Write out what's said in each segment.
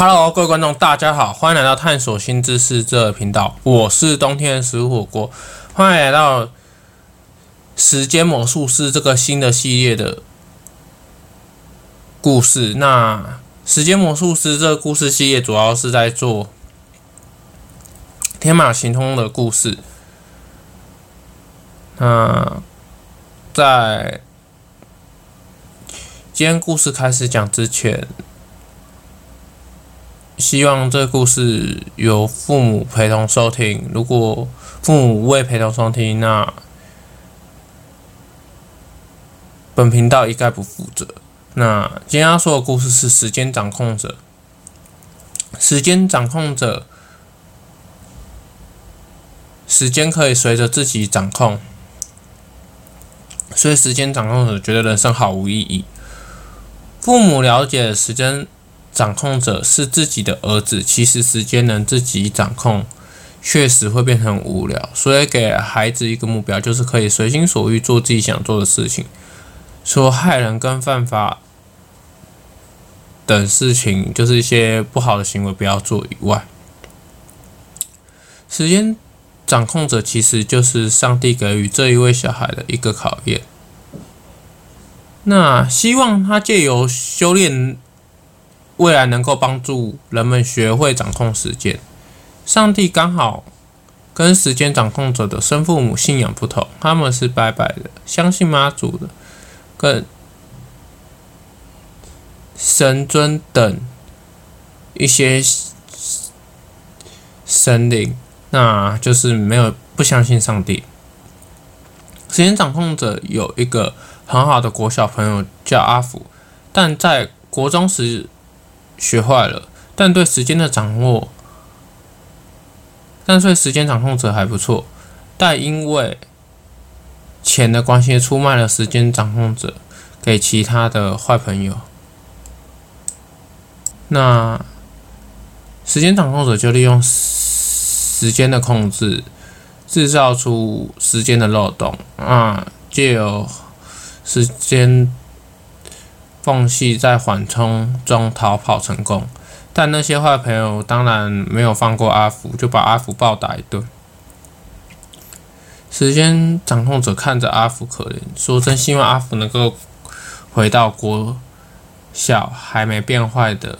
Hello，各位观众，大家好，欢迎来到探索新知识这个频道。我是冬天食物火锅，欢迎来到时间魔术师这个新的系列的故事。那时间魔术师这个故事系列主要是在做天马行空的故事。那在今天故事开始讲之前。希望这故事由父母陪同收听。如果父母未陪同收听，那本频道一概不负责。那今天要说的故事是时间掌控者。时间掌控者，时间可以随着自己掌控，所以时间掌控者觉得人生毫无意义。父母了解时间。掌控者是自己的儿子，其实时间能自己掌控，确实会变成无聊。所以给孩子一个目标，就是可以随心所欲做自己想做的事情。说害人跟犯法等事情，就是一些不好的行为不要做以外，时间掌控者其实就是上帝给予这一位小孩的一个考验。那希望他借由修炼。未来能够帮助人们学会掌控时间。上帝刚好跟时间掌控者的生父母信仰不同，他们是拜拜的，相信妈祖的，跟神尊等一些神灵，那就是没有不相信上帝。时间掌控者有一个很好的国小朋友叫阿福，但在国中时。学坏了，但对时间的掌握，但对时间掌控者还不错，但因为钱的关系，出卖了时间掌控者给其他的坏朋友。那时间掌控者就利用时间的控制，制造出时间的漏洞啊，借由时间。缝隙在缓冲中逃跑成功，但那些坏朋友当然没有放过阿福，就把阿福暴打一顿。时间掌控者看着阿福可怜，说：“真希望阿福能够回到国小还没变坏的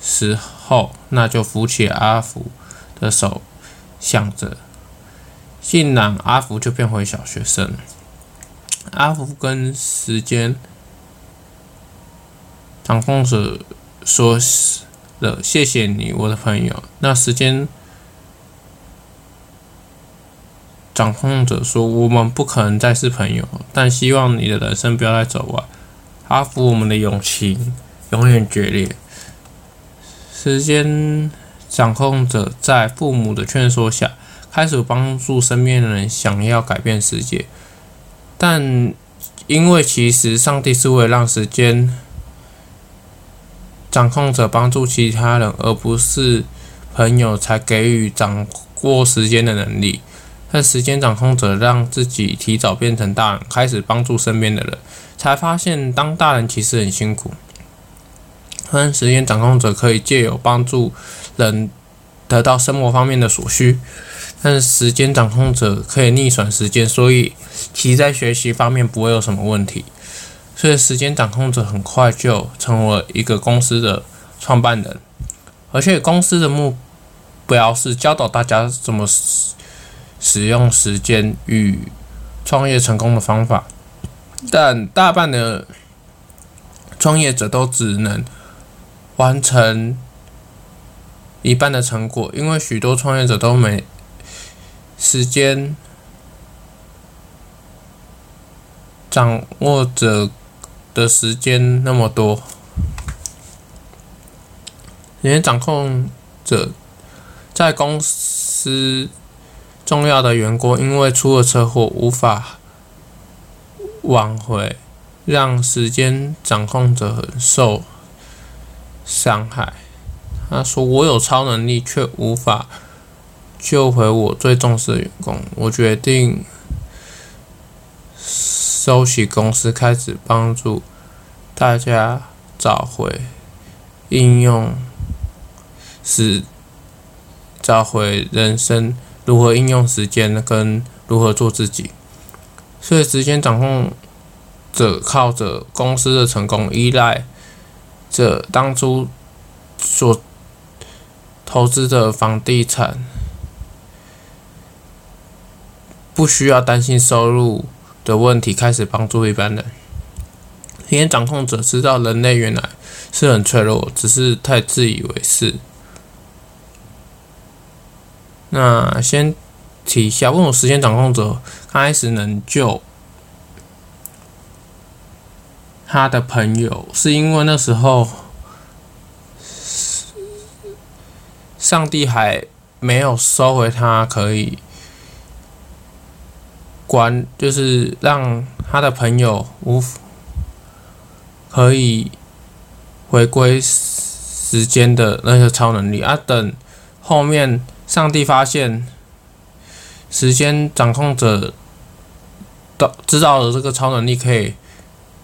时候，那就扶起阿福的手，想着，竟然阿福就变回小学生。阿福跟时间。”掌控者说了：“谢谢你，我的朋友。”那时间掌控者说：“我们不可能再是朋友，但希望你的人生不要再走歪。”阿福，我们的友情永远决裂。时间掌控者在父母的劝说下，开始帮助身边的人，想要改变世界。但因为其实上帝是为了让时间。掌控者帮助其他人，而不是朋友，才给予掌握时间的能力。但时间掌控者让自己提早变成大人，开始帮助身边的人，才发现当大人其实很辛苦。但时间掌控者可以借由帮助人得到生活方面的所需，但时间掌控者可以逆转时间，所以其在学习方面不会有什么问题。所以，时间掌控者很快就成为一个公司的创办人，而且公司的目标是教导大家怎么使用时间与创业成功的方法。但大半的创业者都只能完成一半的成果，因为许多创业者都没时间掌握着。的时间那么多，时间掌控者在公司重要的员工因为出了车祸无法挽回，让时间掌控者很受伤害。他说：“我有超能力，却无法救回我最重视的员工。我决定。”收起公司，开始帮助大家找回应用，是找回人生如何应用时间跟如何做自己。所以，时间掌控者靠着公司的成功，依赖着当初所投资的房地产，不需要担心收入的问题，开始帮助一般人。时间掌控者知道人类原来是很脆弱，只是太自以为是。那先。提一下，为什么时间掌控者刚开始能救他的朋友，是因为那时候上帝还没有收回他，可以管，就是让他的朋友无可以回归时间的那些超能力啊。等后面上帝发现。时间掌控者的知道了这个超能力可以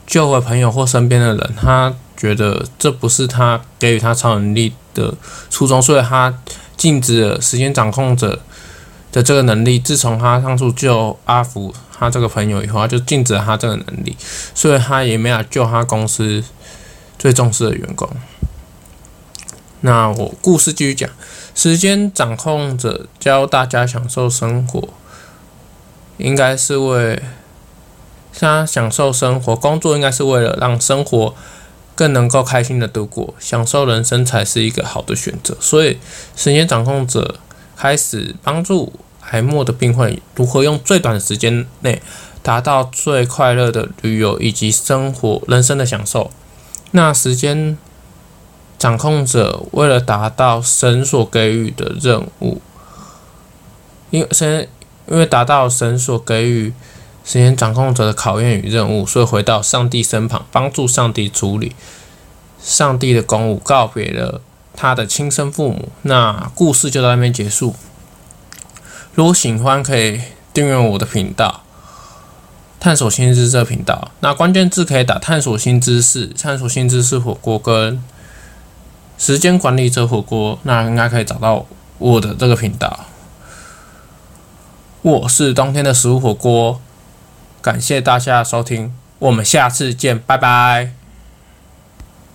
救回朋友或身边的人，他觉得这不是他给予他超能力的初衷，所以他禁止时间掌控者的这个能力。自从他当初救阿福他这个朋友以后，他就禁止他这个能力，所以他也没法救他公司最重视的员工。那我故事继续讲。时间掌控者教大家享受生活，应该是为他享受生活。工作应该是为了让生活更能够开心的度过，享受人生才是一个好的选择。所以，时间掌控者开始帮助癌末的病患如何用最短的时间内达到最快乐的旅游以及生活人生的享受。那时间。掌控者为了达到神所给予的任务，因为神因为达到神所给予时间掌控者的考验与任务，所以回到上帝身旁，帮助上帝处理上帝的公务，告别了他的亲生父母。那故事就到那边结束。如果喜欢，可以订阅我的频道，探索新知识这频道。那关键字可以打“探索新知识”，探索新知识火锅跟。时间管理者火锅，那应该可以找到我的这个频道。我是冬天的食物火锅，感谢大家收听，我们下次见，拜拜。